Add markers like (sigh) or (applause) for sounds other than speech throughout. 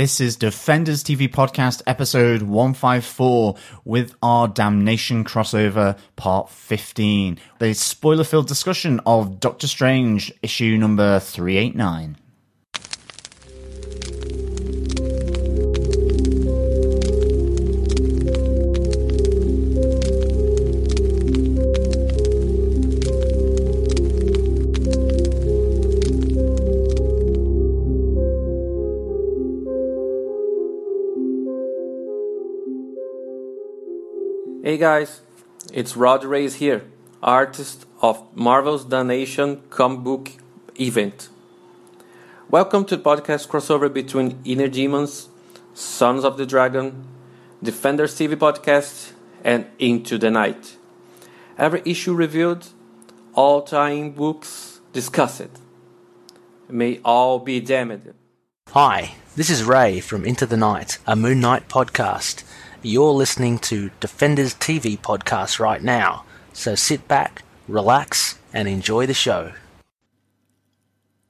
This is Defenders TV Podcast episode 154 with our Damnation crossover part 15. The spoiler filled discussion of Doctor Strange issue number 389. Hey guys, it's Rod Reyes here, artist of Marvel's Damnation comic book event. Welcome to the podcast crossover between Inner Demons, Sons of the Dragon, Defenders TV podcast, and Into the Knight. Every issue reviewed, all time books discussed. May all be damned. Hi, this is Ray from Into the Knight, a Moon Knight podcast. You're listening to Defenders TV podcast right now, so sit back, relax, and enjoy the show.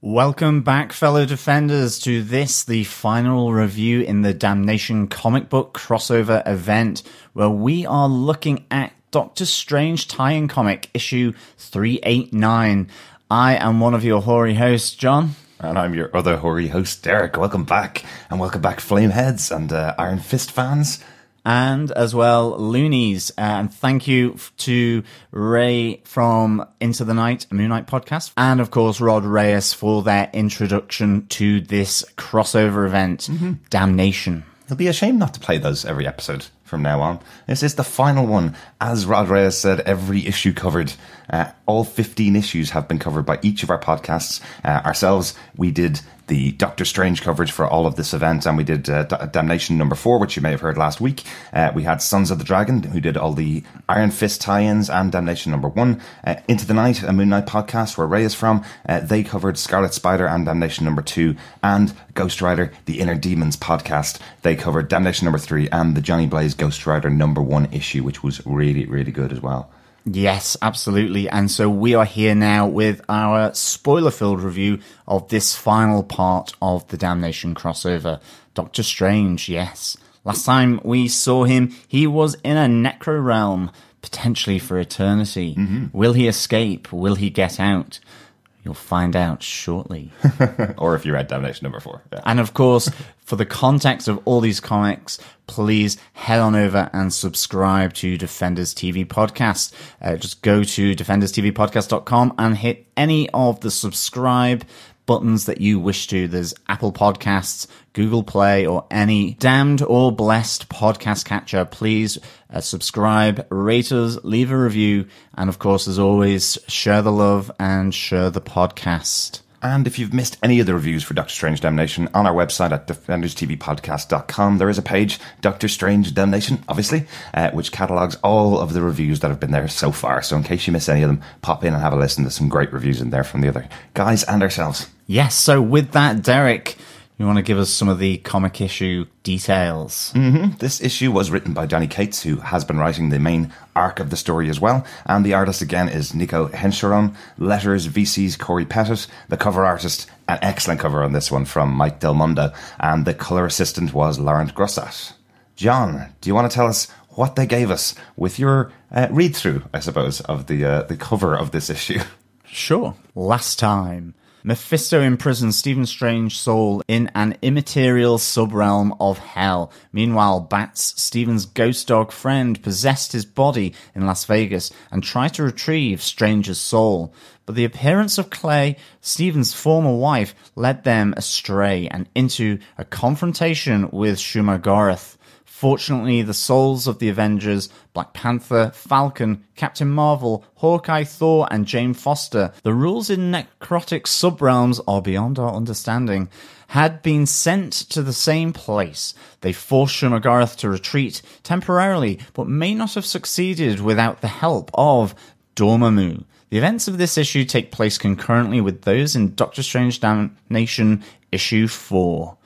Welcome back, fellow defenders, to this, the final review in the Damnation comic book crossover event, where we are looking at Doctor Strange tie-in comic issue 389. I am one of your hoary hosts, John. And I'm your other hoary host, Derek. Welcome back, and welcome back, Flameheads and uh, Iron Fist fans. And as well Loonies. And thank you to Ray from Into the Knight, a Moon Knight podcast, and of course Rod Reyes for their introduction to this crossover event, mm-hmm. Damnation. It'll be a shame not to play those every episode from now on. This is the final one. As Rod Reyes said, every issue covered. Uh, all 15 issues have been covered by each of our podcasts. Uh, ourselves, we did the Doctor Strange coverage for all of this event, and we did uh, D- Damnation number four, which you may have heard last week. Uh, we had Sons of the Dragon, who did all the Iron Fist tie-ins and Damnation number one. Uh, Into the Knight, a Moon Knight podcast, where Ray is from, uh, they covered Scarlet Spider and Damnation number two, and Ghost Rider, the Inner Demons podcast. They covered Damnation number three and the Johnny Blaze Ghost Rider number one issue, which was really, really good as well. Yes, absolutely. And so we are here now with our spoiler filled review of this final part of the Damnation crossover. Doctor Strange, yes. Last time we saw him, he was in a necro realm, potentially for eternity. Mm-hmm. Will he escape? Will he get out? You'll find out shortly. (laughs) Or if you read Damnation number four. Yeah. And of course, for the context of all these comics, please head on over and subscribe to Defenders TV Podcast. Uh, just go to defenderstvpodcast.com and hit any of the subscribe buttons that you wish to. There's Apple Podcasts, Google Play, or any damned or blessed podcast catcher. Please uh, subscribe, rate us, leave a review, and of course, as always, share the love and share the podcast. And if you've missed any of the reviews for Doctor Strange Damnation, on our website at defenderstvpodcast.com, there is a page, Doctor Strange Damnation, obviously, uh, which catalogues all of the reviews that have been there so far. So in case you miss any of them, pop in and have a listen. There's some great reviews in there from the other guys and ourselves. Yes, so with that, Derek, you want to give us some of the comic issue details? This issue was written by Donny Cates, who has been writing the main arc of the story as well. And the artist again is Niko Henrichon. Letters, VC's Cory Petit. The cover artist, an excellent cover on this one from Mike Del Mundo. And the color assistant was Laurent Grossat. John, do you want to tell us what they gave us with your uh, read through, I suppose, of the uh, the cover of this issue? Sure. Last time. Mephisto imprisons Stephen Strange's soul in an immaterial subrealm of hell. Meanwhile, Bats, Stephen's ghost dog friend, possessed his body in Las Vegas and tried to retrieve Strange's soul. But the appearance of Clay, Stephen's former wife, led them astray and into a confrontation with Shuma Gorath. Fortunately, the souls of the Avengers, Black Panther, Falcon, Captain Marvel, Hawkeye, Thor, and Jane Foster, the rules in necrotic subrealms are beyond our understanding, had been sent to the same place. They forced Shuma-Gorath to retreat temporarily, but may not have succeeded without the help of Dormammu. The events of this issue take place concurrently with those in Doctor Strange Damnation issue 4.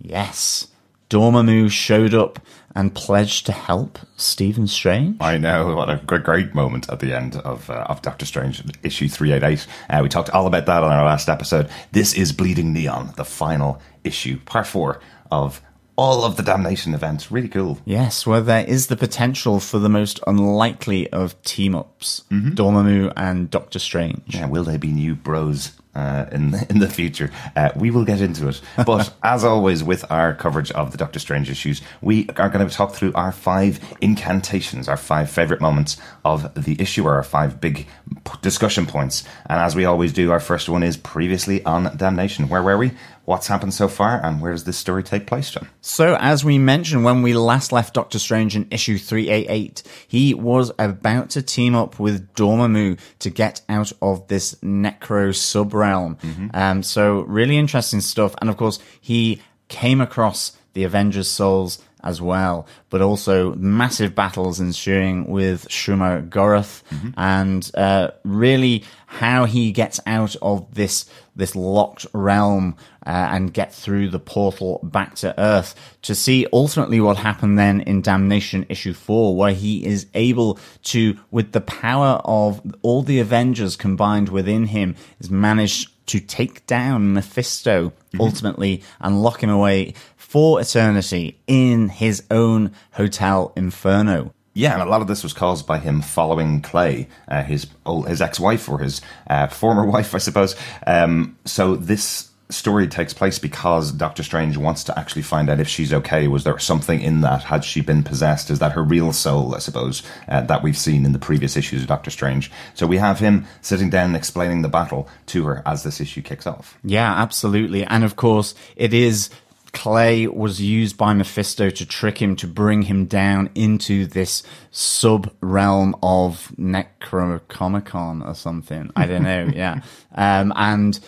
Yes. Dormammu showed up and pledged to help Stephen Strange. I know what a great, great moment at the end of uh, of Doctor Strange issue three eight eight. Uh, we talked all about that on our last episode. This is Bleeding Neon, the final issue, part four of all of the damnation events. Really cool. Yes, where there is the potential for the most unlikely of team ups Dormammu and Doctor Strange. Yeah, will they be new bros uh, in (laughs) in the future? Uh, we will get into it. (laughs) But as always, with our coverage of the Doctor Strange issues, we are going to talk through our five incantations, our five favorite moments of the issue, or our five big p- discussion points. And as we always do, our first one is previously on Damnation. Where were we? What's happened so far, and where does this story take place, John? So, as we mentioned when we last left Doctor Strange in issue 388, he was about to team up with Dormammu to get out of this Necro subrealm. Um, so, really interesting stuff. And of course, he came across the Avengers Souls as well, but also massive battles ensuing with Shuma Gorath and uh, really how he gets out of this this locked realm uh, and get through the portal back to Earth to see ultimately what happened then in Damnation issue 4 where he is able to with the power of all the Avengers combined within him is managed to take down Mephisto ultimately and lock him away for eternity in his own hotel Inferno. Yeah, and a lot of this was caused by him following Clay, uh, his old, his ex-wife or his uh, former (laughs) wife, I suppose. Um, so this story takes place because Doctor Strange wants to actually find out if she's okay. Was there something in that? Had she been possessed? Is that her real soul? I suppose uh, that we've seen in the previous issues of Doctor Strange. So we have him sitting down and explaining the battle to her as this issue kicks off. Yeah, absolutely. And of course, it is Clay was used by Mephisto to trick him to bring him down into this sub realm of Necrocomicon or something. I don't know. (laughs) yeah. Um, and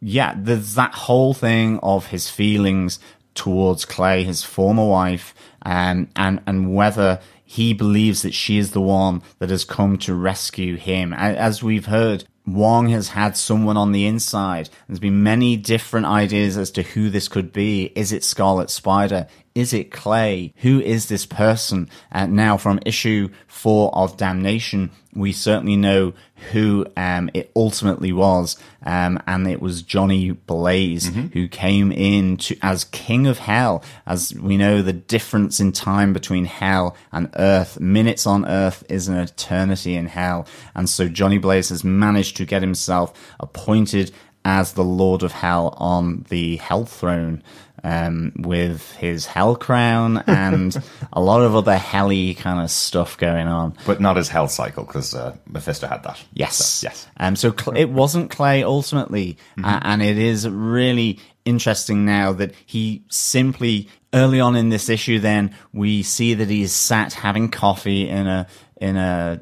yeah, there's that whole thing of his feelings towards Clay, his former wife, um, and, and whether he believes that she is the one that has come to rescue him. As we've heard, Wong has had someone on the inside. There's been many different ideas as to who this could be. Is it Scarlet Spider? Is it Clay? Who is this person? And now from issue four of Damnation, we certainly know who um, it ultimately was, um, and it was Johnny Blaze who came in to, as King of Hell. As we know, the difference in time between Hell and Earth, minutes on Earth is an eternity in Hell, and so Johnny Blaze has managed to get himself appointed as the Lord of Hell on the Hell Throne. Um, with his hell crown and (laughs) a lot of other helly kind of stuff going on. But not his hell cycle, because uh, Mephisto had that. Yes. So, yes. Um, so Cl- it wasn't Clay ultimately, uh, and it is really interesting now that he simply early on in this issue. Then we see that he's sat having coffee in a in a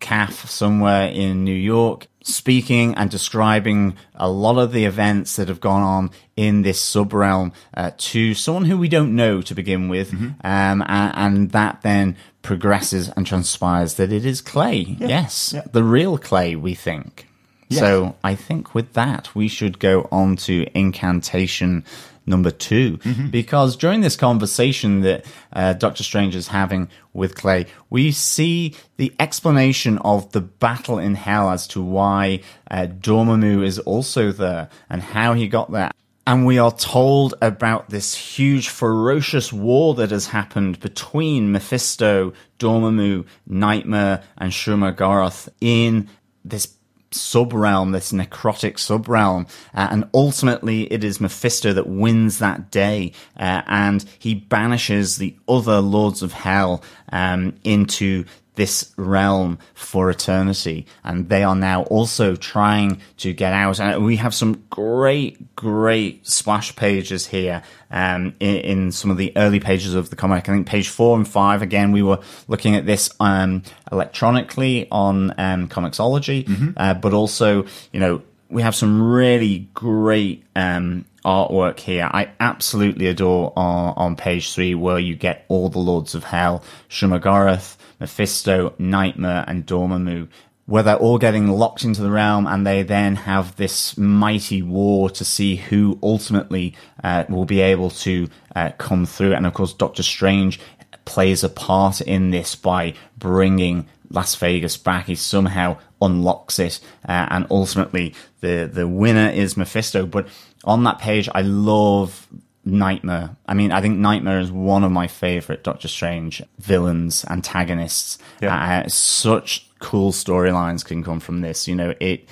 calf somewhere in New York, speaking and describing a lot of the events that have gone on in this subrealm uh, to someone who we don't know to begin with, um, and, and that then progresses and transpires that it is Clay. Yes, yeah. the real Clay, we think. So I think with that, we should go on to incantation number 2 because during this conversation that uh, Doctor Strange is having with Clay, we see the explanation of the battle in hell as to why uh, Dormammu is also there and how he got there. And we are told about this huge, ferocious war that has happened between Mephisto, Dormammu, Nightmare, and Shuma Gorath in this subrealm, this necrotic subrealm, uh, and ultimately it is Mephisto that wins that day, uh, and he banishes the other lords of hell um, into this realm for eternity, and they are now also trying to get out. And we have some great, great splash pages here um, in, in some of the early pages of the comic. I think page four and five. Again, we were looking at this um, electronically on um, Comixology, uh, but also, you know, we have some really great um, artwork here. I absolutely adore on, on page three where you get all the Lords of Hell, Shumagorath, Mephisto, Nightmare, and Dormammu, where they're all getting locked into the realm and they then have this mighty war to see who ultimately uh, will be able to uh, come through. And of course, Doctor Strange plays a part in this by bringing Las Vegas back. He somehow unlocks it, uh, and ultimately the the winner is Mephisto. But on that page, I love Nightmare. I mean, I think Nightmare is one of my favorite Doctor Strange villains, antagonists. Yeah. Uh, such cool storylines can come from this. You know, it.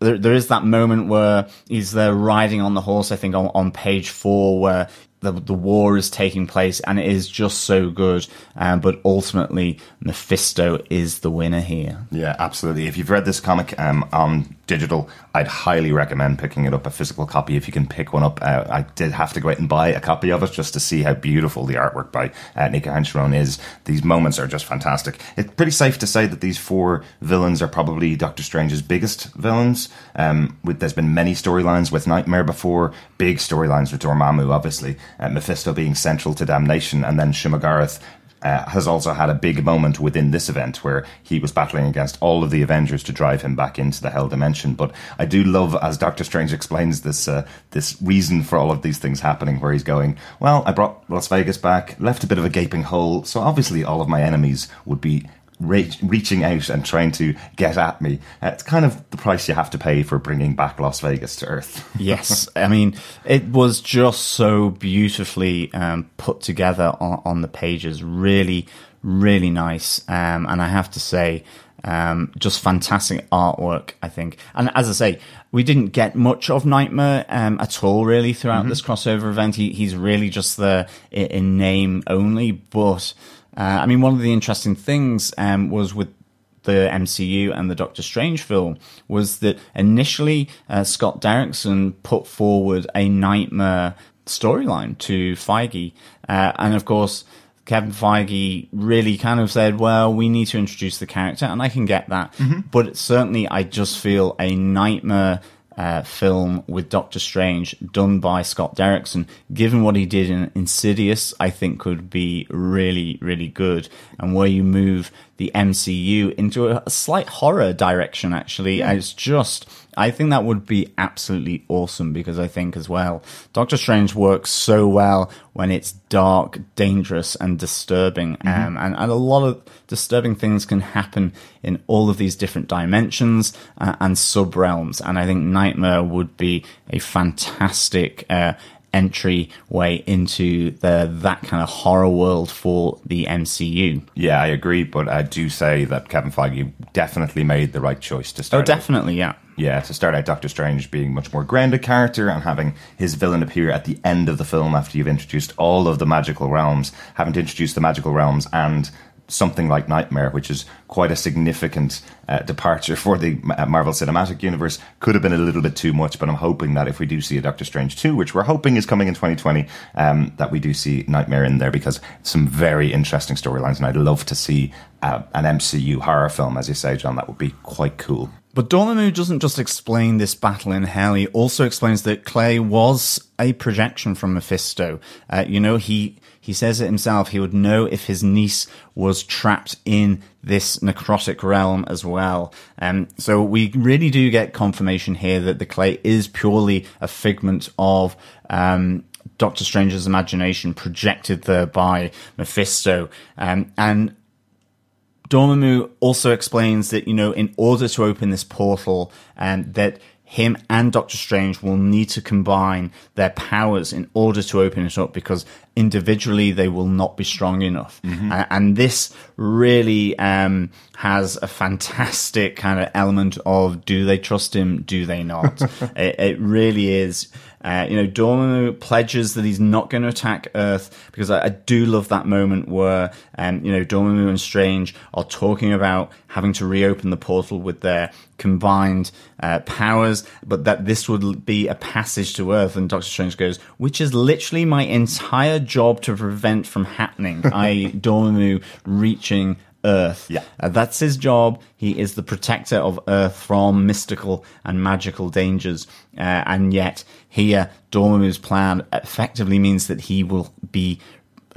There, there is that moment where he's there riding on the horse. I think on, on page four, where the the war is taking place, and it is just so good. Um, but ultimately, Mephisto is the winner here. Yeah, absolutely. If you've read this comic um, on digital, I'd highly recommend picking it up a physical copy if you can pick one up. Uh, I did have to go out and buy a copy of it just to see how beautiful the artwork by uh, Niko is. These moments are just fantastic. It's pretty safe to say that these four villains are probably Doctor Strange's biggest villains. Um, with, there's been many storylines with Nightmare before, big storylines with Dormammu, obviously, uh, Mephisto being central to Damnation, and then Shuma-Gorath uh, has also had a big moment within this event where he was battling against all of the Avengers to drive him back into the Hell Dimension. But I do love, as Doctor Strange explains this uh, this reason for all of these things happening, where he's going, "Well, I brought Las Vegas back, left a bit of a gaping hole, so obviously all of my enemies would be." Reach, reaching out and trying to get at me. Uh, it's kind of the price you have to pay for bringing back Las Vegas to Earth. (laughs) yes, I mean it was just so beautifully um, put together on, on, the pages. Really, really nice. Um, and I have to say, um, just fantastic artwork. I think, and as I say, we didn't get much of Nightmare um, at all really throughout mm-hmm. this crossover event. He, he's really just there in, in name only, but. Uh, I mean, one of the interesting things um, was with the MCU and the Doctor Strange film was that initially uh, Scott Derrickson put forward a nightmare storyline to Feige, uh, and of course. Kevin Feige really kind of said, well, we need to introduce the character, and I can get that. Mm-hmm. But certainly, I just feel a nightmare uh, film with Doctor Strange done by Scott Derrickson, given what he did in Insidious, I think could be really, really good. And where you move the MCU into a, a slight horror direction, actually, yeah. it's just, I think that would be absolutely awesome because I think as well, Doctor Strange works so well when it's dark, dangerous, and disturbing. Mm-hmm. Um, and, and a lot of disturbing things can happen in all of these different dimensions uh, and sub realms. And I think Nightmare would be a fantastic uh, entryway into the that kind of horror world for the MCU. Yeah, I agree, but I do say that Kevin Feige definitely made the right choice to start. Oh, definitely, out. yeah. Yeah, to start out Doctor Strange being much more grounded character and having his villain appear at the end of the film after you've introduced all of the magical realms, having to introduce the magical realms and something like Nightmare, which is quite a significant uh, departure (laughs) for the uh, Marvel Cinematic Universe, could have been a little bit too much. But I'm hoping that if we do see a Doctor Strange 2, which we're hoping is coming in 2020, um, that we do see Nightmare in there because some very interesting storylines. And I'd love to see uh, an MCU horror film, as you say, John. That would be quite cool. But Dormammu doesn't just explain this battle in hell. He also explains that Clay was a projection from Mephisto. Uh, you know, he he says it himself. He would know if his niece was trapped in this necrotic realm as well. Um, so we really do get confirmation here that the clay is purely a figment of um, Doctor Strange's imagination projected there by Mephisto. Um, and Dormammu also explains that, you know, in order to open this portal, and um, that him and Doctor Strange will need to combine their powers in order to open it up because individually they will not be strong enough. Mm-hmm. Uh, and this really um, has a fantastic kind of element of do they trust him? Do they not? (laughs) it, it, really is. Uh, you know, Dormammu pledges that he's not going to attack Earth because I, I do love that moment where, um, you know, Dormammu and Strange are talking about having to reopen the portal with their combined uh, powers, but that this would be a passage to Earth. And Doctor Strange goes, which is literally my entire job to prevent from happening. (laughs) I Dormammu reaching Earth. Yeah. Uh, that's his job. He is the protector of Earth from mystical and magical dangers. Uh, and yet, here, Dormammu's plan effectively means that he will be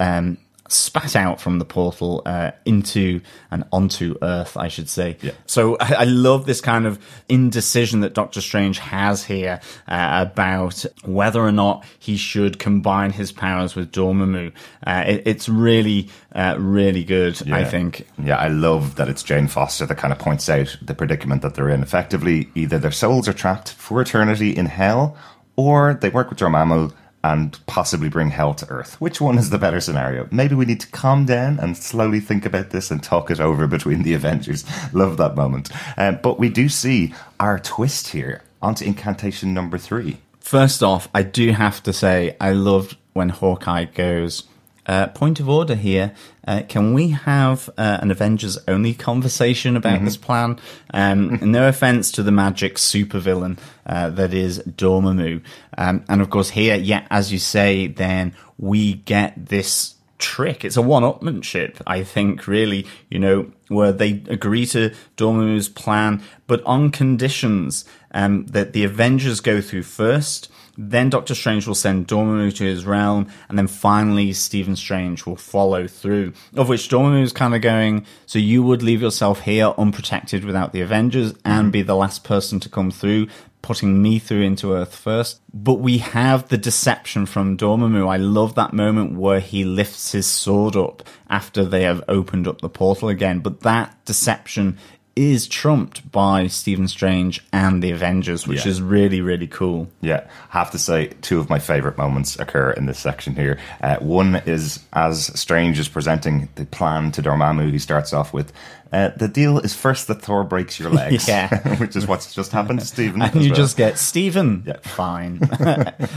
um, spat out from the portal uh, into and onto Earth, I should say. Yeah. So I, (laughs) I, love this kind of indecision that Doctor Strange has here uh, about whether or not he should combine his powers with Dormammu. Uh, it, it's really, uh, really good, yeah. I think. Yeah, I love that it's Jane Foster that kind of points out the predicament that they're in. Effectively, either their souls are trapped for eternity in hell, or they work with Dormammu and possibly bring hell to Earth. Which one is the better scenario? Maybe we need to calm down and slowly think about this and talk it over between the (laughs) Avengers. Love that moment. Um, but we do see our twist here onto incantation number three. First off, I do have to say I loved when Hawkeye goes. Uh, point of order here. Uh, can we have uh, an Avengers only conversation about Mm-hmm. this plan? Um, (laughs) no offense to the magic supervillain uh, that is Dormammu. Um, and of course, here, yeah, as you say, then we get this trick. It's a one-upmanship, I think, really, you know, where they agree to Dormammu's plan, but on conditions um, that the Avengers go through first. Then Doctor Strange will send Dormammu to his realm, and then finally Stephen Strange will follow through. Of which Dormammu is kind of going, so you would leave yourself here unprotected without the Avengers and mm-hmm. be the last person to come through, putting me through into Earth first. But we have the deception from Dormammu. I love that moment where he lifts his sword up after they have opened up the portal again. But that deception is trumped by Stephen Strange and the Avengers, which Yeah. is really, really cool. Yeah, I have to say, two of my favorite moments occur in this section here. Uh, one is as Strange is presenting the plan to Dormammu, he starts off with, uh, "The deal is first that Thor breaks your legs," (laughs) Yeah. (laughs) which is what's just happened to Stephen. And you well. just get Stephen. Yeah. Fine.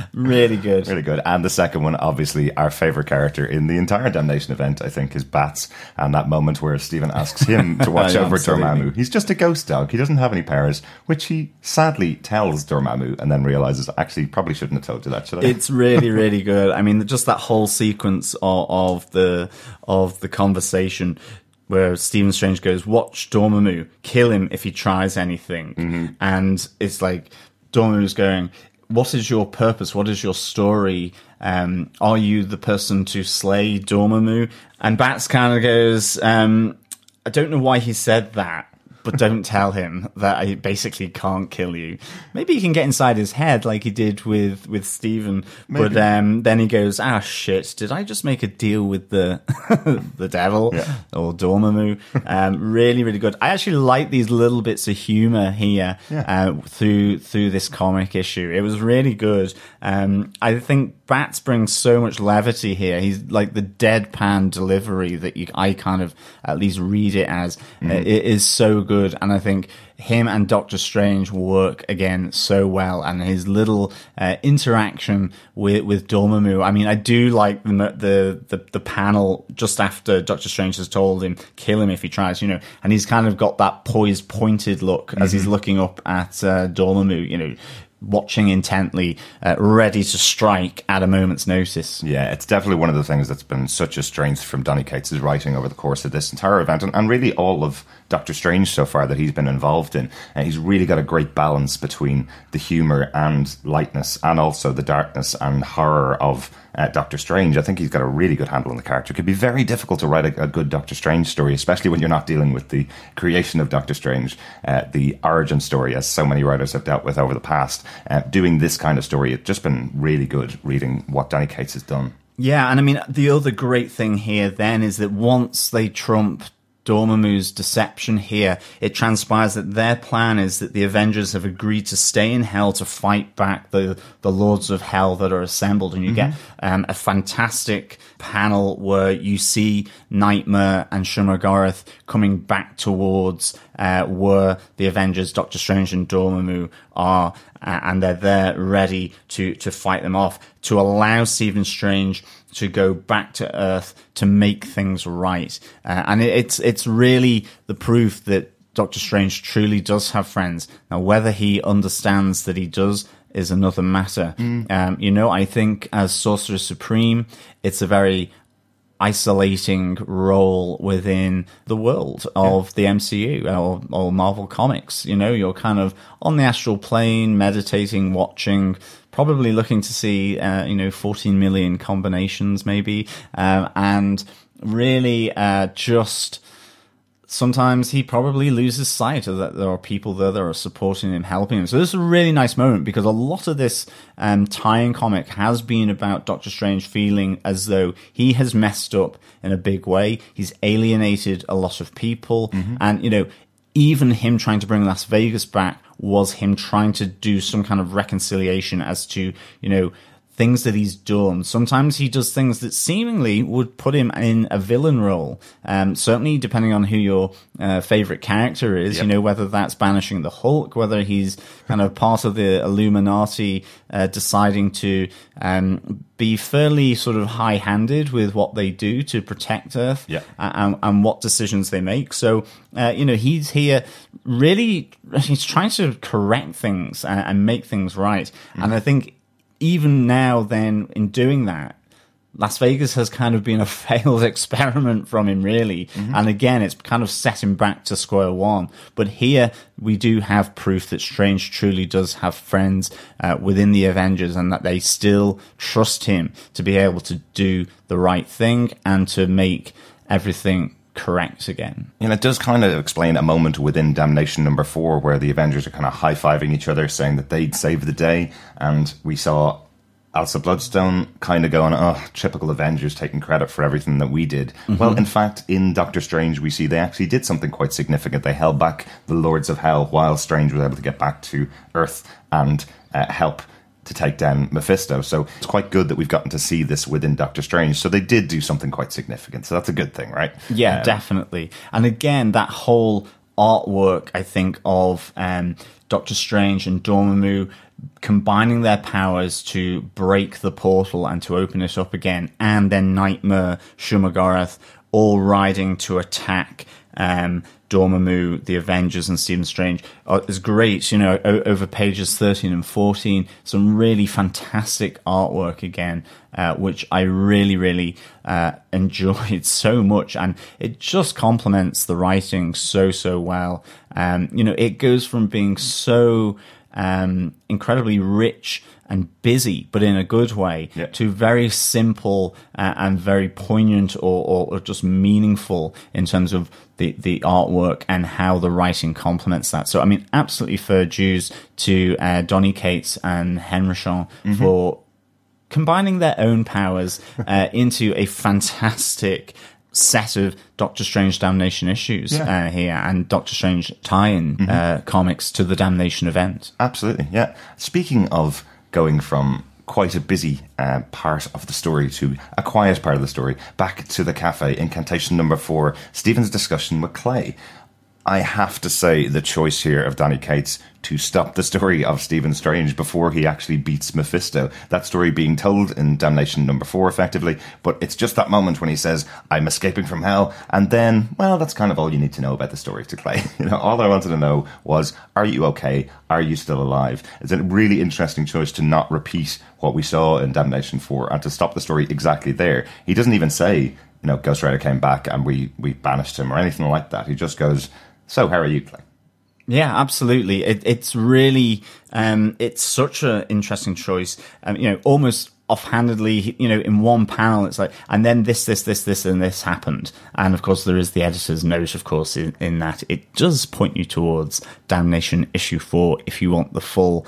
(laughs) really good. Really good. And the second one, obviously, our favourite character in the entire Damnation event, I think, is Bats. And that moment where Stephen asks him to watch over absolutely. Dormammu. He's just a ghost dog. He doesn't have any powers, which he sadly tells Dormammu and then realizes, actually, probably shouldn't have told you that, should I? It's really, really good. I mean, just that whole sequence of, of the of the conversation where Stephen Strange goes, "Watch Dormammu, kill him if he tries anything," Mm-hmm. and it's like Dormammu's going. What is your purpose? What is your story? Um, are you the person to slay Dormammu? And Bats kind of goes, um, I don't know why he said that, but don't tell him that I basically can't kill you. Maybe you can get inside his head like he did with with Stephen. But um, then he goes, "Ah, shit! Did I just make a deal with the (laughs) the devil Yeah. or Dormammu?" Um, really, really good. I actually like these little bits of humor here uh, through through this comic issue. It was really good. Um, I think Bats brings so much levity here. He's like the deadpan delivery that you, I kind of at least read it as. Uh, it is so good, and I think him and Doctor Strange work again so well, and his little uh, interaction with with Dormammu. I mean, I do like the the the, the panel just after Doctor Strange has told him kill him if he tries, you know, and he's kind of got that poised, pointed look as he's looking up at uh, Dormammu, you know. Watching intently, uh, ready to strike at a moment's notice. Yeah, it's definitely one of the things that's been such a strength from Donny Cates' writing over the course of this entire event, and, and really all of Doctor Strange so far that he's been involved in. And he's really got a great balance between the humour and lightness, and also the darkness and horror of uh, Doctor Strange. I think he's got a really good handle on the character. It could be very difficult to write a, a good Doctor Strange story, especially when you're not dealing with the creation of Doctor Strange, uh, the origin story, as so many writers have dealt with over the past. Uh, doing this kind of story, it's just been really good reading what Donny Cates has done. Yeah, and I mean the other great thing here then is that once they trump Dormammu's deception here, it transpires that their plan is that the Avengers have agreed to stay in Hell to fight back the the Lords of Hell that are assembled, and you get um, a fantastic panel where you see Nightmare and Shumagorath coming back towards uh, where the Avengers, Doctor Strange and Dormammu are, uh, and they're there ready to to fight them off. To allow Stephen Strange to go back to Earth to make things right, uh, and it, it's it's really the proof that Doctor Strange truly does have friends. Now, whether he understands that he does is another matter. Um, you know, I think as Sorcerer Supreme, it's a very isolating role within the world of the MCU or, or Marvel Comics. You know, you're kind of on the astral plane, meditating, watching, probably looking to see, uh, you know, 14 million combinations maybe, um, and really uh, just sometimes he probably loses sight of that there are people there that are supporting him, helping him. So this is a really nice moment because a lot of this um, tie-in comic has been about Doctor Strange feeling as though he has messed up in a big way. He's alienated a lot of people, and you know, even him trying to bring Las Vegas back was him trying to do some kind of reconciliation as to you know things that he's done. Sometimes he does things that seemingly would put him in a villain role. Um, certainly, depending on who your uh, favorite character is, Yep. you know, whether that's banishing the Hulk, whether he's kind of part of the Illuminati, uh, deciding to um, be fairly sort of high handed with what they do to protect Earth Yeah. and, and what decisions they make. So, uh, you know, he's here really, he's trying to correct things and, and make things right. And I think even now, then, in doing that, Las Vegas has kind of been a (laughs) failed experiment from him, really. And again, it's kind of set him back to square one. But here, we do have proof that Strange truly does have friends uh, within the Avengers and that they still trust him to be able to do the right thing and to make everything correct again. And it does kind of explain a moment within Damnation number four where the Avengers are kind of high fiving each other, saying that they'd save the day. And we saw Elsa Bloodstone kind of going, oh, typical Avengers taking credit for everything that we did. Well, in fact, in Doctor Strange, we see they actually did something quite significant. They held back the Lords of Hell while Strange was able to get back to Earth and uh, help to take down Mephisto. So it's quite good that we've gotten to see this within Doctor Strange. So they did do something quite significant. So that's a good thing, right? Yeah, Um, definitely. And again, that whole artwork, I think, of um, Doctor Strange and Dormammu combining their powers to break the portal and to open it up again, and then Nightmare, Shumagorath all riding to attack um, Dormammu, the Avengers, and Stephen Strange is great. You know, over pages 13 and 14, some really fantastic artwork again, uh, which I really, really uh, enjoyed (laughs) so much. And it just complements the writing so, so well. Um, you know, it goes from being so um, incredibly rich and busy, but in a good way, Yeah. to very simple uh, and very poignant or, or, or just meaningful in terms of the, the artwork and how the writing complements that. So, I mean, absolutely fair dues to uh, Donny Cates and Henrichon for combining their own powers (laughs) uh, into a fantastic set of Doctor Strange Damnation issues Yeah. uh, here and Doctor Strange tie-in uh, comics to the Damnation event. Absolutely, yeah. Speaking of going from quite a busy uh, part of the story to a quiet part of the story, back to the cafe, incantation number four, Stephen's discussion with Clay. I have to say the choice here of Donny Cates to stop the story of Stephen Strange before he actually beats Mephisto. That story being told in Damnation number four, effectively, but it's just that moment when he says, I'm escaping from hell, and then, well, that's kind of all you need to know about the story to Clay. (laughs) You know, all I wanted to know was, are you okay? Are you still alive? It's a really interesting choice to not repeat what we saw in Damnation 4 and to stop the story exactly there. He doesn't even say, you know, Ghost Rider came back and we, we banished him or anything like that. He just goes, so how are you, Clay? Yeah, absolutely. It, it's really, um, it's such an interesting choice. Um, you know, almost offhandedly, you know, in one panel, it's like, and then this, this, this, this, and this happened. And of course, there is the editor's note, of course, in, in that it does point you towards Damnation issue four if you want the full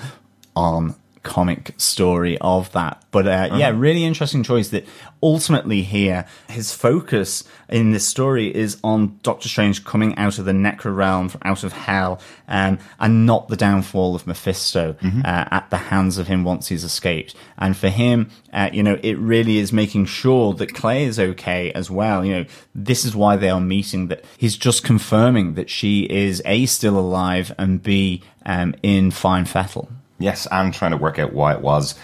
on comic story of that. But uh, yeah, really interesting choice that ultimately here, his focus in this story is on Doctor Strange coming out of the Necro realm, from out of hell, um, and not the downfall of Mephisto uh, at the hands of him once he's escaped. And for him, uh, you know, it really is making sure that Clay is okay as well. You know, this is why they are meeting, that he's just confirming that she is A, still alive, and B, um, in fine fettle. Yes, and trying to work out why it was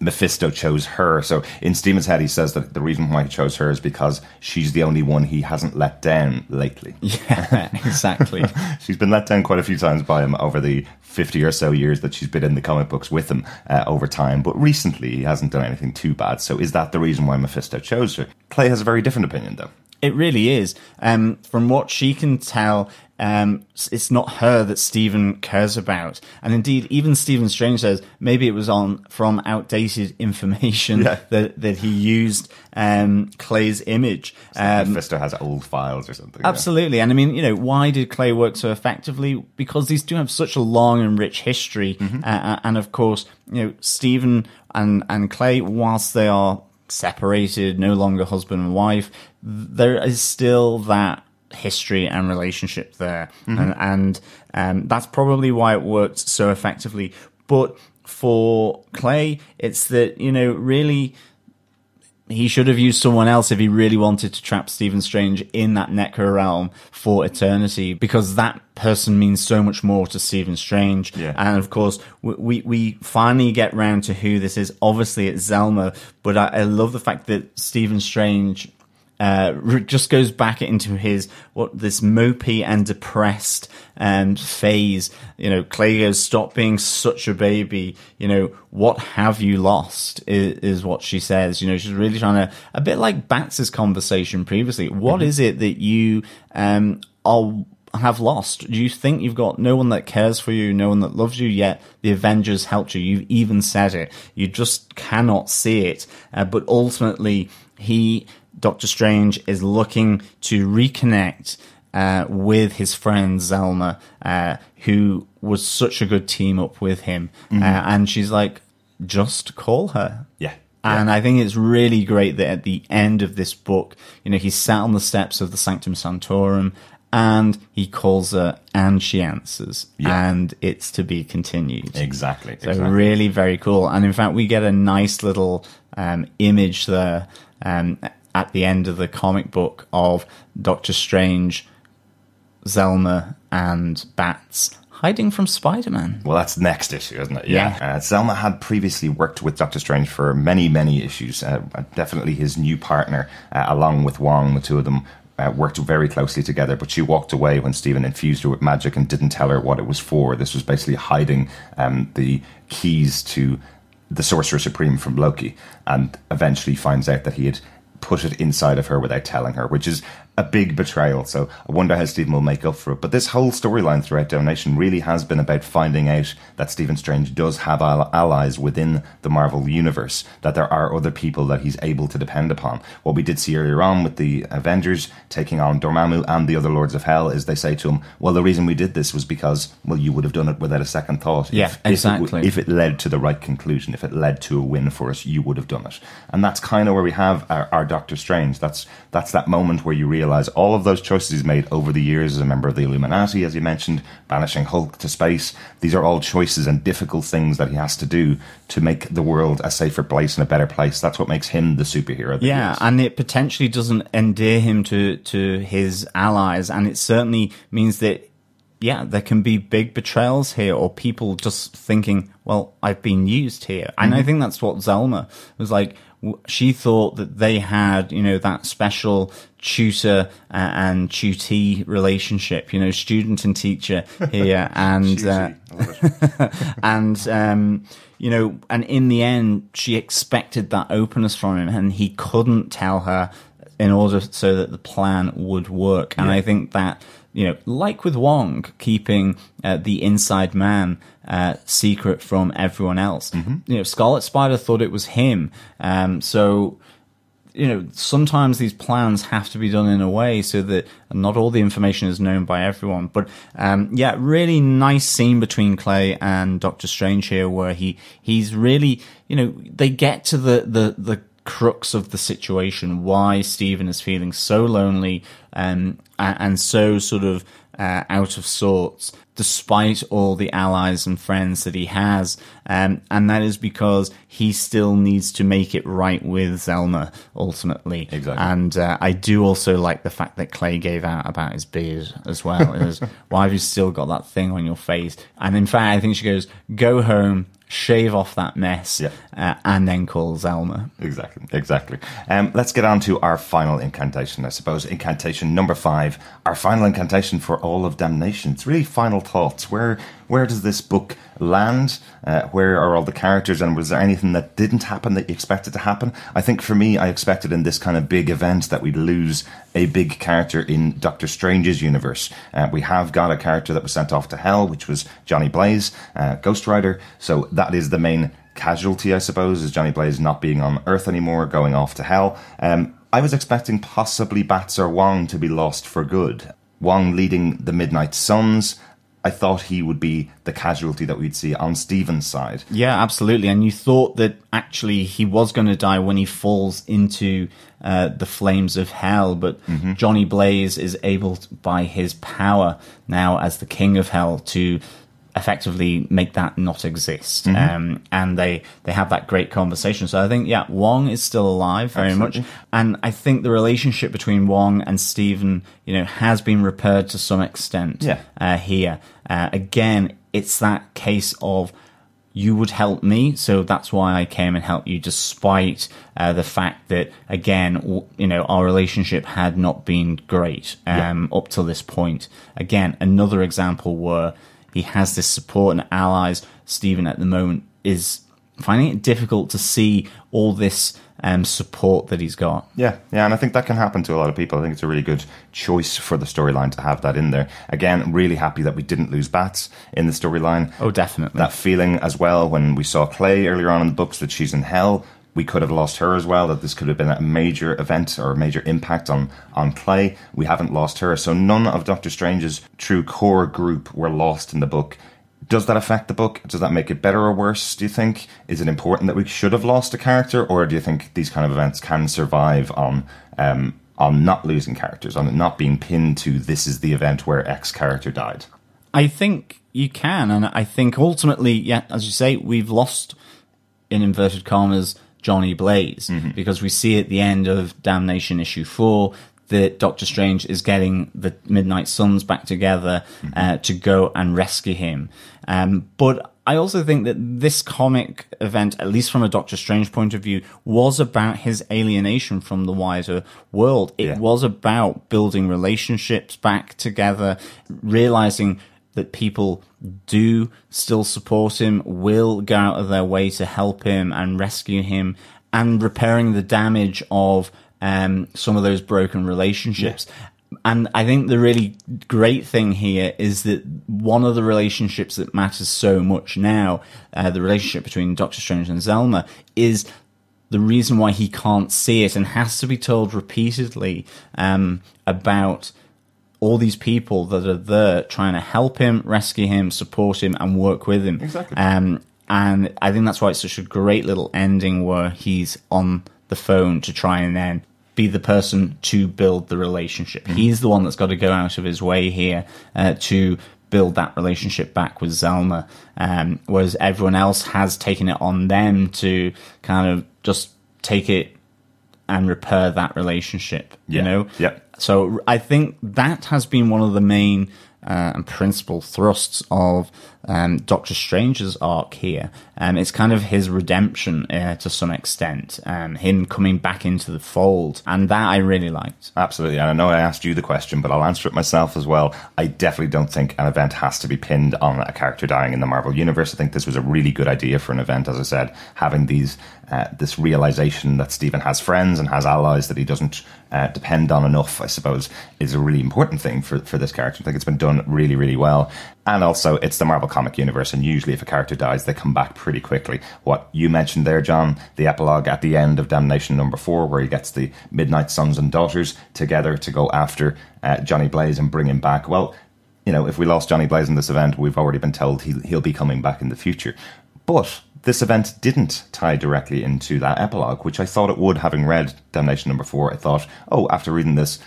Mephisto chose her. So in Stephen's head, he says that the reason why he chose her is because she's the only one he hasn't let down lately. (laughs) Yeah, exactly. (laughs) She's been let down quite a few times by him over the 50 or so years that she's been in the comic books with him uh, over time. But recently, he hasn't done anything too bad. So is that the reason why Mephisto chose her? Clay has a very different opinion, though. It really is. Um, from what she can tell, um, it's not her that Stephen cares about. And indeed, even Stephen Strange says maybe it was on from outdated (laughs) information Yeah. that, that he used um, Clay's image. Um, Mephisto has old files or something. yeah. Absolutely. And I mean, you know, why did Clay work so effectively? Because these do have such a long and rich history. Uh, and of course, you know, Stephen and, and Clay, whilst they are separated, no longer husband and wife, there is still that history and relationship there. And, and um, that's probably why it worked so effectively. But for Clay, it's that, you know, really he should have used someone else if he really wanted to trap Stephen Strange in that Necro realm for eternity, because that person means so much more to Stephen Strange. Yeah. And of course, we, we, we finally get round to who this is. Obviously, it's Zelma, but I, I love the fact that Stephen Strange uh, just goes back into his what this mopey and depressed um, phase. You know, Clay goes, "Stop being such a baby." You know, what have you lost? Is, is what she says. You know, she's really trying to a bit like Bats's conversation previously. What is it that you um are have lost? Do you think you've got no one that cares for you, no one that loves you? Yet the Avengers helped you. You've even said it. You just cannot see it. Uh, but ultimately, he, Doctor Strange, is looking to reconnect uh, with his friend Zelma, uh, who was such a good team up with him. Uh, and she's like, just call her. Yeah. And I think it's really great that at the end of this book, you know, he's sat on the steps of the Sanctum Sanctorum and he calls her and she answers. Yeah. And it's to be continued. Exactly. So exactly. really very cool. And in fact, we get a nice little um, image there um, at the end of the comic book of Doctor Strange, Zelma, and Bats hiding from Spider-Man. Well, that's next issue, isn't it? Yeah. Uh, Zelma had previously worked with Doctor Strange for many, many issues. Uh, definitely his new partner, uh, along with Wong, the two of them. Uh, worked very closely together, but she walked away when Stephen infused her with magic and didn't tell her what it was for. This was basically hiding um, the keys to the Sorcerer Supreme from Loki, and eventually finds out that he had put it inside of her without telling her, which is a big betrayal. So I wonder how Stephen will make up for it. But this whole storyline throughout Damnation really has been about finding out that Stephen Strange does have al- allies within the Marvel universe, that there are other people that he's able to depend upon. What we did see earlier on with the Avengers taking on Dormammu and the other Lords of Hell is they say to him, well, the reason we did this was because, well, you would have done it without a second thought. Yeah, if, if it exactly. if it led to the right conclusion, if it led to a win for us, you would have done it. And that's kind of where we have our, our Doctor Strange. That's that's that moment where you realize all of those choices he's made over the years as a member of the Illuminati, as you mentioned, banishing Hulk to space. These are all choices and difficult things that he has to do to make the world a safer place and a better place. That's what makes him the superhero. that he Yeah, and it potentially doesn't endear him to to his allies, and it certainly means that yeah, there can be big betrayals here, or people just thinking, "Well, I've been used here," and I mm-hmm. think that's what Zelma was like. She thought that they had, you know, that special tutor uh, and tutee relationship, you know, student and teacher (laughs) here, and uh, Cheesy. I love it. (laughs) and um, you know, and in the end, she expected that openness from him, and he couldn't tell her in order so that the plan would work. And I think that you know, like with Wong, keeping uh, the inside man uh, secret from everyone else. You know, Scarlet Spider thought it was him, um, so you know, sometimes these plans have to be done in a way so that not all the information is known by everyone. But um, yeah, really nice scene between Clay and Doctor Strange here, where he he's really, you know, they get to the the the crux of the situation, why Stephen is feeling so lonely um, and, and so sort of uh, out of sorts, despite all the allies and friends that he has. Um, and that is because he still needs to make it right with Zelma, ultimately. Exactly. And uh, I do also like the fact that Clay gave out about his beard as well. It was, (laughs) why have you still got that thing on your face? And in fact, I think she goes, go home, shave off that mess, Yeah. uh, and then call Zelma. Exactly, exactly. Um, let's get on to our final incantation, I suppose. Incantation number five, our final incantation for all of damnation. It's really final thoughts. Where where does this book land? Uh, where are all the characters? And was there anything that didn't happen that you expected to happen? I think for me, I expected in this kind of big event that we'd lose a big character in Doctor Strange's universe. Uh, we have got a character that was sent off to hell, which was Johnny Blaze, uh, Ghost Rider. So that is the main casualty, I suppose, is Johnny Blaze not being on Earth anymore, going off to hell. Um, I was expecting possibly Bats or Wong to be lost for good. Wong leading the Midnight Suns. I thought he would be the casualty that we'd see on Stephen's side. Yeah, absolutely. And you thought that actually he was going to die when he falls into uh, the flames of hell, but Johnny Blaze is able, to, by his power now as the king of hell, to effectively make that not exist. Mm-hmm. Um, and they, they have that great conversation. So I think, yeah, Wong is still alive very Absolutely. much. And I think the relationship between Wong and Stephen, you know, has been repaired to some extent Yeah. uh, here. Uh, again, it's that case of you would help me, so that's why I came and helped you, despite uh, the fact that, again, you know, our relationship had not been great um, up till this point. Again, another example where he has this support and allies. Stephen, at the moment, is finding it difficult to see all this um, support that he's got. Yeah, yeah, and I think that can happen to a lot of people. I think it's a really good choice for the storyline to have that in there. Again, really happy that we didn't lose Bats in the storyline. Oh, definitely. That feeling as well when we saw Clay earlier on in the books that she's in hell. We could have lost her as well. That this could have been a major event or a major impact on on Clay. We haven't lost her, so none of Doctor Strange's true core group were lost in the book. Does that affect the book? Does that make it better or worse, do you think? Is it important that we should have lost a character, or do you think these kind of events can survive on um, on not losing characters, on it not being pinned to this is the event where X character died? I think you can, and I think ultimately, yeah, as you say, we've lost in inverted commas Johnny Blaze because we see at the end of Damnation issue four that Doctor Strange is getting the Midnight Suns back together uh, to go and rescue him. Um, but I also think that this comic event, at least from a Doctor Strange point of view, was about his alienation from the wider world. It Yeah. was about building relationships back together, realizing that people do still support him, will go out of their way to help him and rescue him, and repairing the damage of um, some of those broken relationships. And I think the really great thing here is that one of the relationships that matters so much now, uh, the relationship between Doctor Strange and Zelma, is the reason why he can't see it and has to be told repeatedly um, about all these people that are there trying to help him, rescue him, support him, and work with him. Exactly. Um, and I think that's why it's such a great little ending where he's on the phone to try and then be the person to build the relationship. He's the one that's got to go out of his way here uh, to build that relationship back with Zelma, um, whereas everyone else has taken it on them to kind of just take it and repair that relationship. Yeah. You know, Yeah. so I think that has been one of the main uh, and principal thrusts of um, Doctor Strange's arc here. Um, it's kind of his redemption uh, to some extent, um, him coming back into the fold, and that I really liked. Absolutely. And I know I asked you the question, but I'll answer it myself as well. I definitely don't think an event has to be pinned on a character dying in the Marvel Universe. I think this was a really good idea for an event, as I said, having these uh, this realization that Stephen has friends and has allies that he doesn't uh, depend on enough, I suppose, is a really important thing for, for this character. I think it's been done really, really well. And also, it's the Marvel comic universe, and usually if a character dies, they come back pretty quickly. What you mentioned there, John, the epilogue at the end of Damnation number four, where he gets the Midnight Sons and Daughters together to go after uh, Johnny Blaze and bring him back. Well, you know, if we lost Johnny Blaze in this event, we've already been told he'll, he'll be coming back in the future. But this event didn't tie directly into that epilogue, which I thought it would, having read Damnation number four. I thought, oh, after reading this,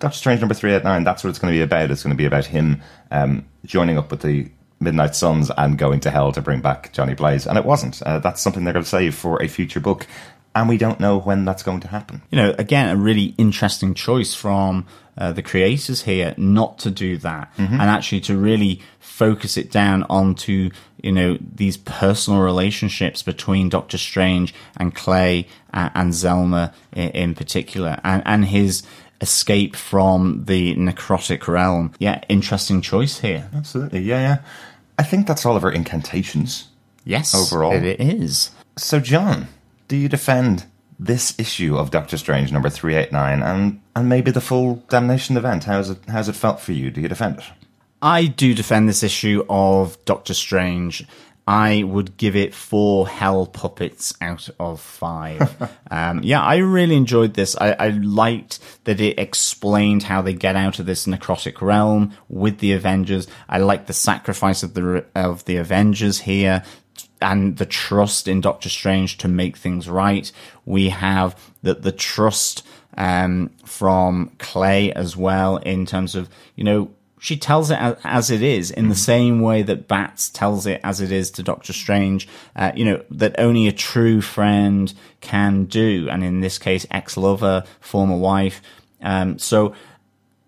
Doctor Strange number 389, that's what it's going to be about. It's going to be about him um, joining up with the Midnight Suns and going to hell to bring back Johnny Blaze. And it wasn't. Uh, that's something they're going to save for a future book. And we don't know when that's going to happen. You know, again, a really interesting choice from uh, the creators here not to do that and actually to really focus it down onto, you know, these personal relationships between Doctor Strange and Clay uh, and Zelma in, in particular and, and his escape from the necrotic realm. Yeah, interesting choice here. Absolutely. Yeah, yeah. I think that's all of our incantations. Yes, Overall. it is. So, John, do you defend this issue of Doctor Strange number 389 and, and maybe the full Damnation event? How's it, how's it felt for you? Do you defend it? I do defend this issue of Doctor Strange. I would give it four hell puppets out of five. (laughs) um, yeah, I really enjoyed this. I, I liked that it explained how they get out of this necrotic realm with the Avengers. I like the sacrifice of the of the Avengers here and the trust in Doctor Strange to make things right. We have the the trust um, from Clay as well in terms of you know she tells it as, as it is in the same way that Bats tells it as it is to Doctor Strange. Uh, you know that only a true friend can do, and in this case, ex-lover, former wife. Um, so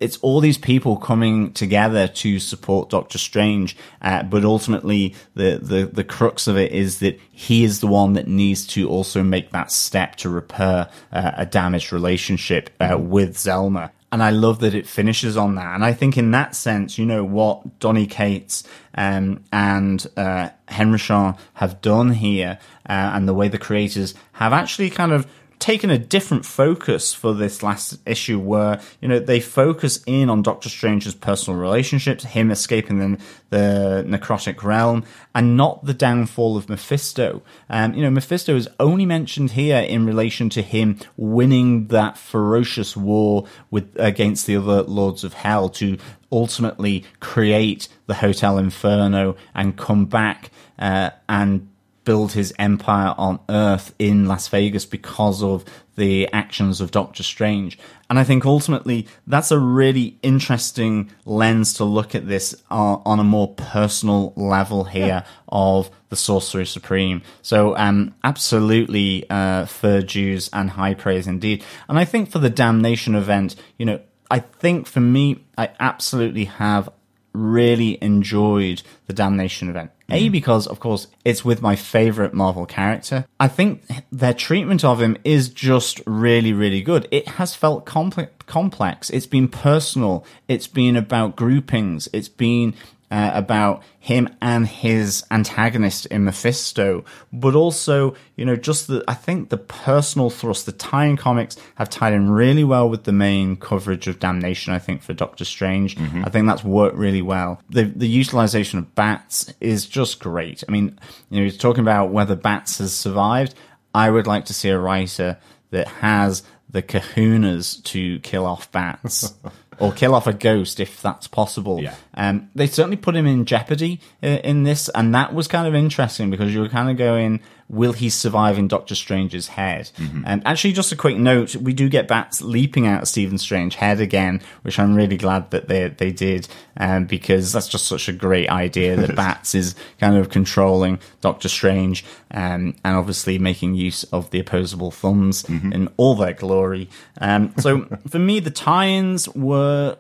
it's all these people coming together to support Doctor Strange, uh, but ultimately the, the the crux of it is that he is the one that needs to also make that step to repair uh, a damaged relationship uh, with Zelma. And I love that it finishes on that. And I think in that sense, you know, what Donny Cates um, and uh, Henrichon have done here, uh, and the way the creators have actually kind of taken a different focus for this last issue where you know they focus in on Doctor Strange's personal relationships, him escaping the, the necrotic realm, and not the downfall of Mephisto. Um, you know, Mephisto is only mentioned here in relation to him winning that ferocious war with against the other lords of hell to ultimately create the Hotel Inferno and come back uh, and build his empire on Earth in Las Vegas because of the actions of Doctor Strange. And I think ultimately that's a really interesting lens to look at this uh, on a more personal level here yeah. of the Sorcerer Supreme. So, um, absolutely, uh, fair dues and high praise indeed. And I think for the Damnation event, you know, I think for me, I absolutely have really enjoyed the Damnation event. A, mm. because, of course, it's with my favorite Marvel character. I think their treatment of him is just really, really good. It has felt complex. It's been personal. It's been about groupings. It's been uh, about him and his antagonist in Mephisto, but also, you know, just the, I think the personal thrust, the tie-in comics have tied in really well with the main coverage of Damnation, I think, for Doctor Strange. Mm-hmm. I think that's worked really well. The, the utilization of bats is just great. I mean, you know, he's talking about whether bats has survived. I would like to see a writer that has the kahunas to kill off bats. (laughs) or kill off a ghost if that's possible. Yeah. Um, they certainly put him in jeopardy uh, in this, and that was kind of interesting because you were kind of going, will he survive in Doctor Strange's head? Mm-hmm. And actually, just a quick note, we do get bats leaping out of Stephen Strange's head again, which I'm really glad that they they did, um, because that's just such a great idea that (laughs) bats is kind of controlling Doctor Strange, um, and obviously making use of the opposable thumbs mm-hmm. in all their glory. Um, so (laughs) for me, the tie-ins were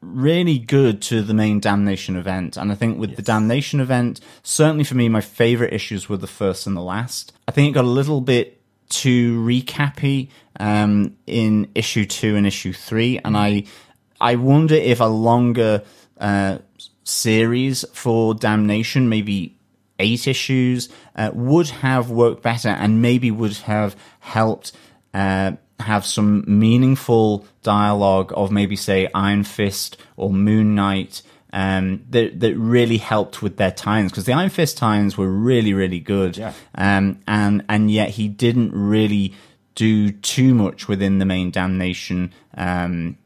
really good to the main Damnation event. And I think with yes. the Damnation event, certainly for me, my favorite issues were the first and the last. I think it got a little bit too recappy um, in issue two and issue three, and I I wonder if a longer uh, series for Damnation, maybe eight issues, uh, would have worked better, and maybe would have helped. Uh, have some meaningful dialogue of maybe say Iron Fist or Moon Knight um, that that really helped with their times because the Iron Fist times were really really good. Yeah. Um, and and yet he didn't really do too much within the main Damnation um,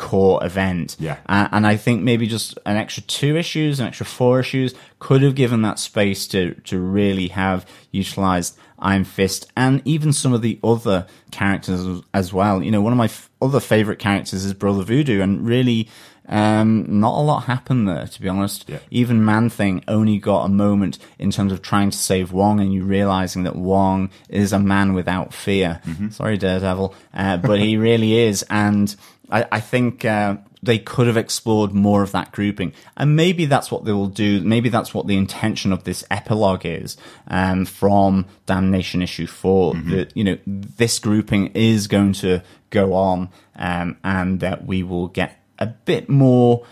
core event. Yeah. Uh, and I think maybe just an extra two issues, an extra four issues could have given that space to to really have utilized Iron Fist, and even some of the other characters as well. You know, one of my f- other favorite characters is Brother Voodoo, and really, um, not a lot happened there, to be honest. Yeah. Even Man Thing only got a moment in terms of trying to save Wong, and you realizing that Wong is a man without fear. Mm-hmm. Sorry, Daredevil, uh, but he (laughs) really is, and I, I think. Uh, they could have explored more of that grouping. And maybe that's what they will do. Maybe that's what the intention of this epilogue is um, from Damnation issue 4 mm-hmm. That, you know, this grouping is going to go on um, and that we will get a bit more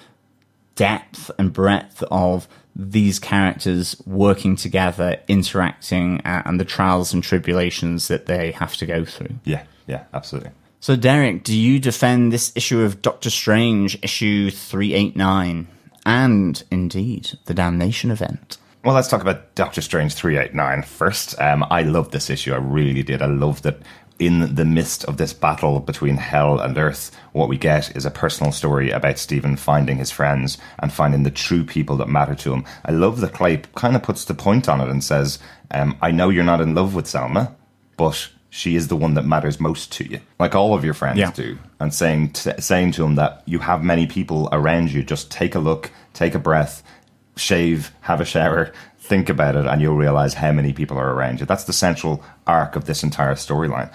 depth and breadth of these characters working together, interacting, uh, and the trials and tribulations that they have to go through. Yeah, yeah, absolutely. So, Derek, do you defend this issue of Doctor Strange, issue 389, and indeed the Damnation event? Well, let's talk about Doctor Strange 389 first. Um, I loved this issue. I really did. I loved that in the midst of this battle between hell and earth, what we get is a personal story about Stephen finding his friends and finding the true people that matter to him. I love that Clay kind of puts the point on it and says, um, I know you're not in love with Zelma, but she is the one that matters most to you, like all of your friends Yeah. do, and saying t- saying to him that you have many people around you. Just take a look, take a breath, shave, have a shower, think about it, and you'll realize how many people are around you. That's the central arc of this entire storyline.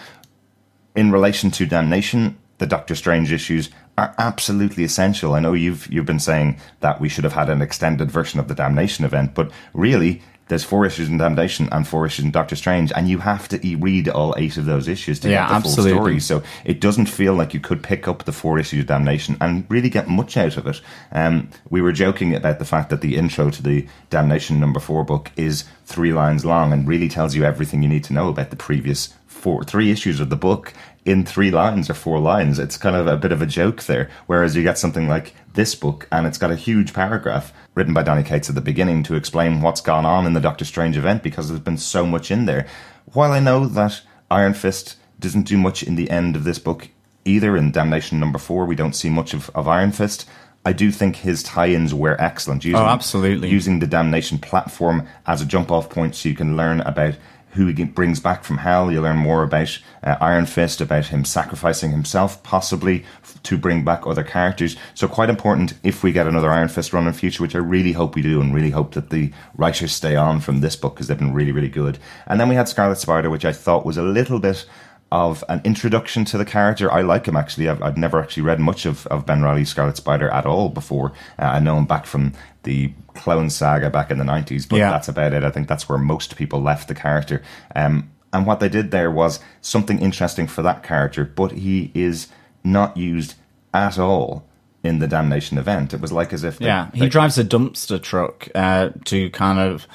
In relation to damnation, the Doctor Strange issues are absolutely essential. I know you've you've been saying that we should have had an extended version of the damnation event, but really there's four issues in Damnation and four issues in Doctor Strange, and you have to e- read all eight of those issues to Yeah, get the absolutely. full story. So it doesn't feel like you could pick up the four issues of Damnation and really get much out of it. Um, we were joking about the fact that the intro to the Damnation number four book is three lines long and really tells you everything you need to know about the previous four, three issues of the book in three lines or four lines. It's kind of a bit of a joke there. Whereas you get something like this book and it's got a huge paragraph written by Donny Cates at the beginning to explain what's gone on in the Doctor Strange event because there's been so much in there. While I know that Iron Fist doesn't do much in the end of this book either, in Damnation number four, we don't see much of, of Iron Fist. I do think his tie-ins were excellent. Oh, using, Oh, absolutely. Using the Damnation platform as a jump-off point, so you can learn about who he brings back from hell. You learn more about uh, Iron Fist, about him sacrificing himself, possibly f- to bring back other characters. So quite important if we get another Iron Fist run in future, which I really hope we do, and really hope that the writers stay on from this book because they've been really, really good. And then we had Scarlet Spider, which I thought was a little bit of an introduction to the character. I like him actually. I've, I've never actually read much of, of Ben Reilly's Scarlet Spider at all before. Uh, I know him back from the Clone Saga back in the 90s, but Yeah. that's about it. I think that's where most people left the character. Um, and what they did there was something interesting for that character, but he is not used at all in the Damnation event. It was like as if they, Yeah, he they- drives a dumpster truck uh, to kind of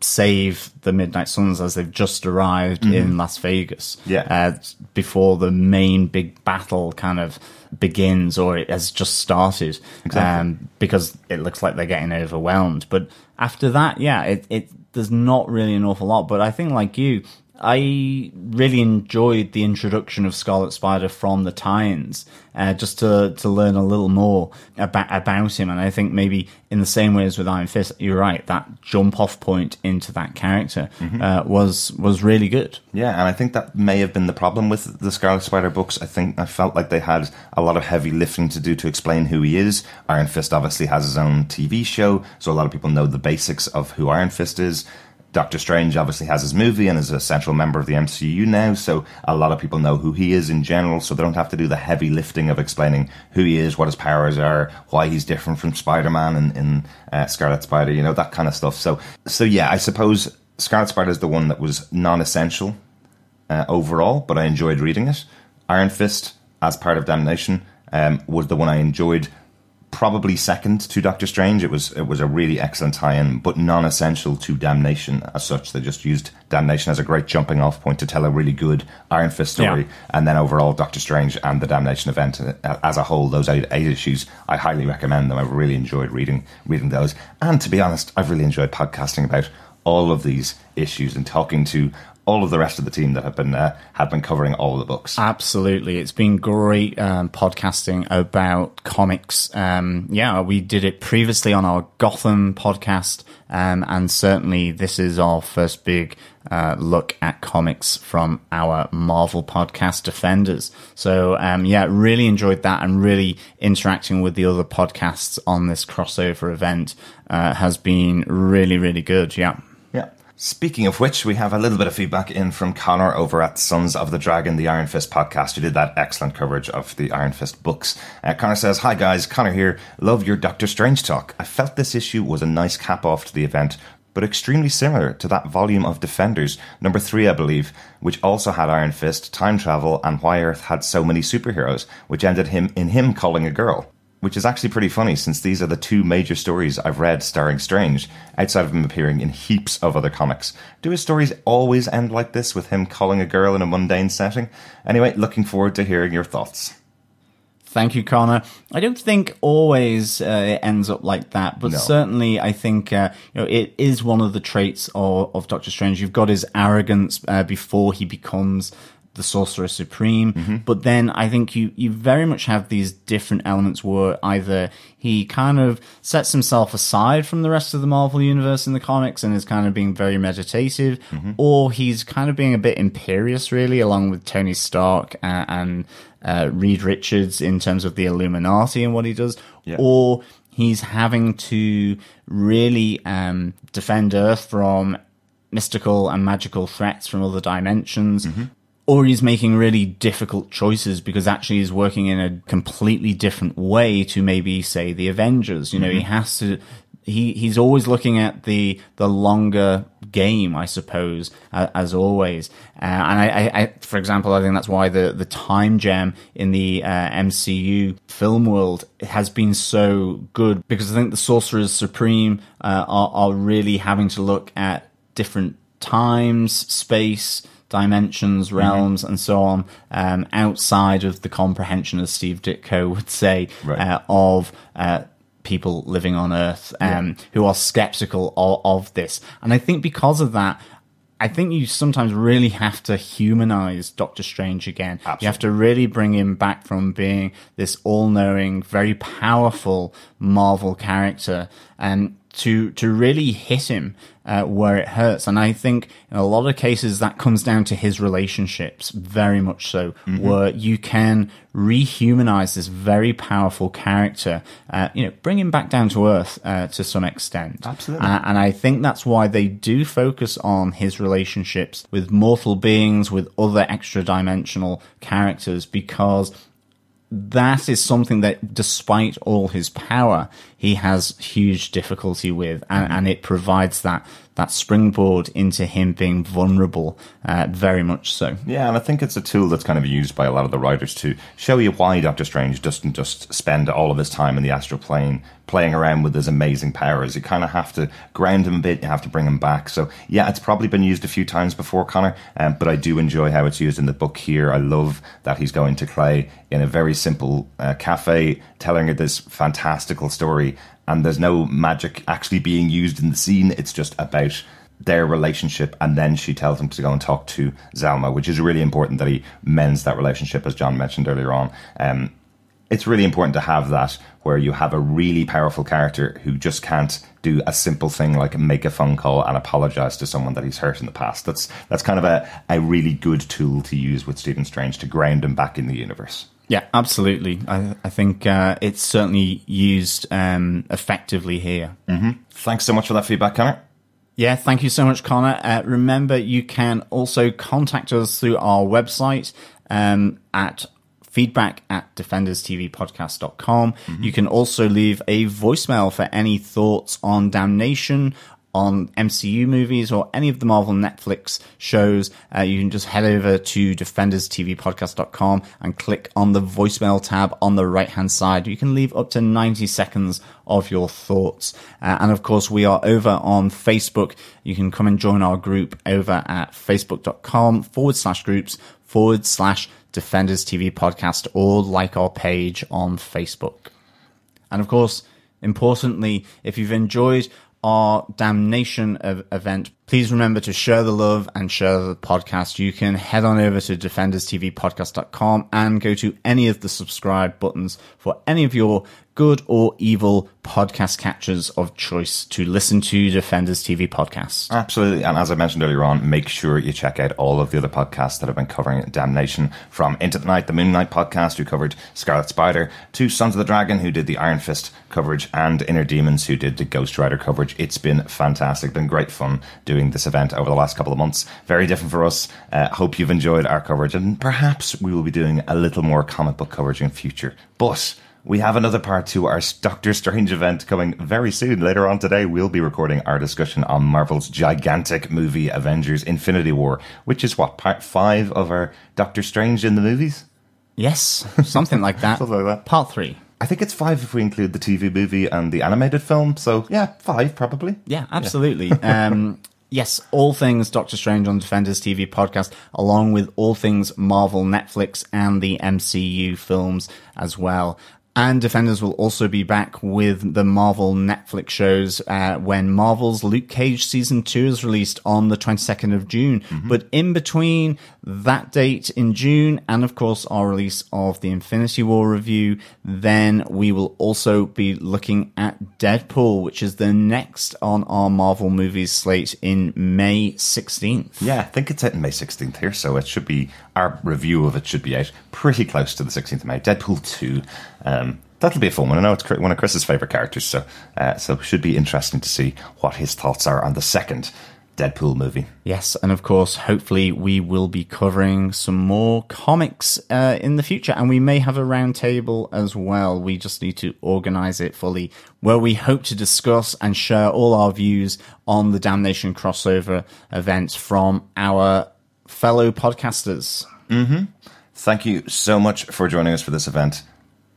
save the Midnight Suns as they've just arrived in Las Vegas. Mm-hmm. Yeah. uh, before the main big battle kind of begins or it has just started. Exactly. Um, because it looks like they're getting overwhelmed. But after that, yeah, it, it there's not really an awful lot. But I think like you. I really enjoyed the introduction of Scarlet Spider from the tie-ins, uh, just to to learn a little more about about him. And I think maybe in the same way as with Iron Fist, you're right. That jump off point into that character uh, was was really good. Yeah, and I think that may have been the problem with the Scarlet Spider books. I think I felt like they had a lot of heavy lifting to do to explain who he is. Iron Fist obviously has his own TV show, so a lot of people know the basics of who Iron Fist is. Doctor Strange obviously has his movie and is a central member of the MCU now, so a lot of people know who he is in general, so they don't have to do the heavy lifting of explaining who he is, what his powers are, why he's different from Spider-Man in, in uh, Scarlet Spider, you know, that kind of stuff. So, so yeah, I suppose Scarlet Spider is the one that was non-essential uh, overall, but I enjoyed reading it. Iron Fist, as part of Damnation, um, was the one I enjoyed. Probably second to Doctor Strange. It was it was a really excellent tie-in, but non-essential to Damnation as such. They just used Damnation as a great jumping-off point to tell a really good Iron Fist story, Yeah. and then overall Doctor Strange and the Damnation event uh, as a whole, those eight, eight issues, I highly recommend them. I've really enjoyed reading reading those, and to be honest, I've really enjoyed podcasting about all of these issues and talking to all of the rest of the team that have been uh, have been covering all of the books. Absolutely. It's been great um, podcasting about comics. Um, yeah, we did it previously on our Gotham podcast. Um, and certainly this is our first big uh, look at comics from our Marvel podcast, Defenders. So, um, yeah, really enjoyed that and really interacting with the other podcasts on this crossover event uh, has been really, really good. Yeah. Speaking of which, we have a little bit of feedback in from Connor over at Sons of the Dragon, the Iron Fist podcast, who did that excellent coverage of the Iron Fist books. Uh, Connor says, Hi guys, Connor here. Love your Doctor Strange talk. I felt this issue was a nice cap off to the event, but extremely similar to that volume of Defenders, number three, I believe, which also had Iron Fist, time travel, and why Earth had so many superheroes, which ended him in him calling a girl which is actually pretty funny since these are the two major stories I've read starring Strange, outside of him appearing in heaps of other comics. Do his stories always end like this, with him calling a girl in a mundane setting? Anyway, looking forward to hearing your thoughts. Thank you, Connor. I don't think always uh, it ends up like that, but No. certainly I think uh, you know it is one of the traits of, of Doctor Strange. You've got his arrogance uh, before he becomes the Sorcerer Supreme. But then I think you, you very much have these different elements where either he kind of sets himself aside from the rest of the Marvel universe in the comics and is kind of being very meditative, or he's kind of being a bit imperious, really, along with Tony Stark and, and uh, Reed Richards in terms of the Illuminati and what he does, Yeah. or he's having to really um, defend Earth from mystical and magical threats from other dimensions. Or he's making really difficult choices because actually he's working in a completely different way to maybe say the Avengers. You know, he has to. He he's always looking at the the longer game, I suppose, uh, as always. Uh, and I, I, I, for example, I think that's why the the time gem in the uh, MCU film world has been so good because I think the Sorcerers Supreme uh, are are really having to look at different times, space, dimensions, realms, and so on, um, outside of the comprehension, as Steve Ditko would say, Right. uh, of uh, people living on Earth um, who are skeptical of, of this. And I think because of that, I think you sometimes really have to humanize Doctor Strange again. You have to really bring him back from being this all-knowing, very powerful Marvel character, and to to really hit him uh, where it hurts. And I think in a lot of cases that comes down to his relationships, very much so, where you can rehumanize this very powerful character. Uh, you know, bring him back down to earth uh, to some extent. Absolutely. Uh, and I think that's why they do focus on his relationships with mortal beings, with other extra dimensional characters, because that is something that, despite all his power, he has huge difficulty with, and, and it provides that that springboard into him being vulnerable, uh, very much so. Yeah, and I think it's a tool that's kind of used by a lot of the writers to show you why Doctor Strange doesn't just spend all of his time in the astral plane playing around with his amazing powers. You kind of have to ground him a bit, you have to bring him back. So, yeah, it's probably been used a few times before, Connor, um, but I do enjoy how it's used in the book here. I love that he's going to Clay in a very simple uh, cafe, telling her this fantastical story, and there's no magic actually being used in the scene. It's just about their relationship, and then she tells him to go and talk to Zelma, which is really important that he mends that relationship, as John mentioned earlier on. Um, it's really important to have that where you have a really powerful character who just can't do a simple thing like make a phone call and apologize to someone that he's hurt in the past. That's that's kind of a, a really good tool to use with Stephen Strange to ground him back in the universe. Yeah, absolutely. I, I think uh, it's certainly used um, effectively here. Thanks so much for that feedback, Connor. Yeah, thank you so much, Connor. Uh, remember, you can also contact us through our website um, at feedback at defenderstvpodcast.com. You can also leave a voicemail for any thoughts on Damnation, on MCU movies, or any of the Marvel Netflix shows. Uh, you can just head over to defenderstvpodcast.com and click on the voicemail tab on the right hand side. You can leave up to 90 seconds of your thoughts. Uh, and of course, we are over on Facebook. You can come and join our group over at facebook.com forward slash groups forward slash Defenders TV podcast or like our page on Facebook. And of course, importantly, if you've enjoyed our Damnation ev- event, please remember to share the love and share the podcast. You can head on over to defenderstvpodcast.com and go to any of the subscribe buttons for any of your good or evil podcast catchers of choice to listen to Defenders TV podcast. Absolutely. And as I mentioned earlier on, make sure you check out all of the other podcasts that have been covering Damnation from Into the Knight, the Moon Knight podcast, who covered Scarlet Spider, to Sons of the Dragon, who did the Iron Fist coverage, and Inner Demons, who did the Ghost Rider coverage. It's been fantastic. Been great fun doing this event over the last couple of months. Very different for us. Uh, hope you've enjoyed our coverage, and perhaps we will be doing a little more comic book coverage in future. But we have another part to our Doctor Strange event coming very soon. Later on today, we'll be recording our discussion on Marvel's gigantic movie Avengers Infinity War, which is what, part five of our Doctor Strange in the movies? Yes, something like that. (laughs) Something like that. Part three. I think it's five if we include the TV movie and the animated film. So, yeah, five probably. Yeah, absolutely. (laughs) um, yes, all things Doctor Strange on Defenders TV podcast, along with all things Marvel, Netflix, and the MCU films as well. And Defenders will also be back with the Marvel Netflix shows uh, when Marvel's Luke Cage season two is released on the 22nd of June. Mm-hmm. But in between that date in June and of course our release of the Infinity War review, then we will also be looking at Deadpool, which is the next on our Marvel movies slate in May 16th. Yeah, I think it's in May 16th here, so it should be, our review of it should be out pretty close to the 16th of May. Deadpool 2. Um, that'll be a fun one. I know it's one of Chris's favourite characters, so uh, so should be interesting to see what his thoughts are on the second Deadpool movie. Yes, and of course, hopefully, we will be covering some more comics uh, in the future, and we may have a roundtable as well. We just need to organize it fully, where we hope to discuss and share all our views on the Damnation crossover event from our fellow podcasters. Thank you so much for joining us for this event.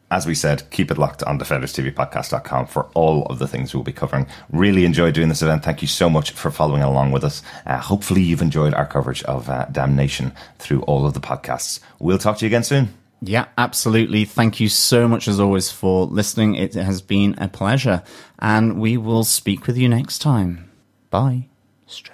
As we said, keep it locked on DefendersTVPodcast.com for all of the things we'll be covering. Really enjoyed doing this event. Thank you so much for following along with us. Uh, hopefully, you've enjoyed our coverage of uh, Damnation through all of the podcasts. We'll talk to you again soon. Yeah, absolutely. Thank you so much, as always, for listening. It has been a pleasure, and we will speak with you next time. Bye. Straight.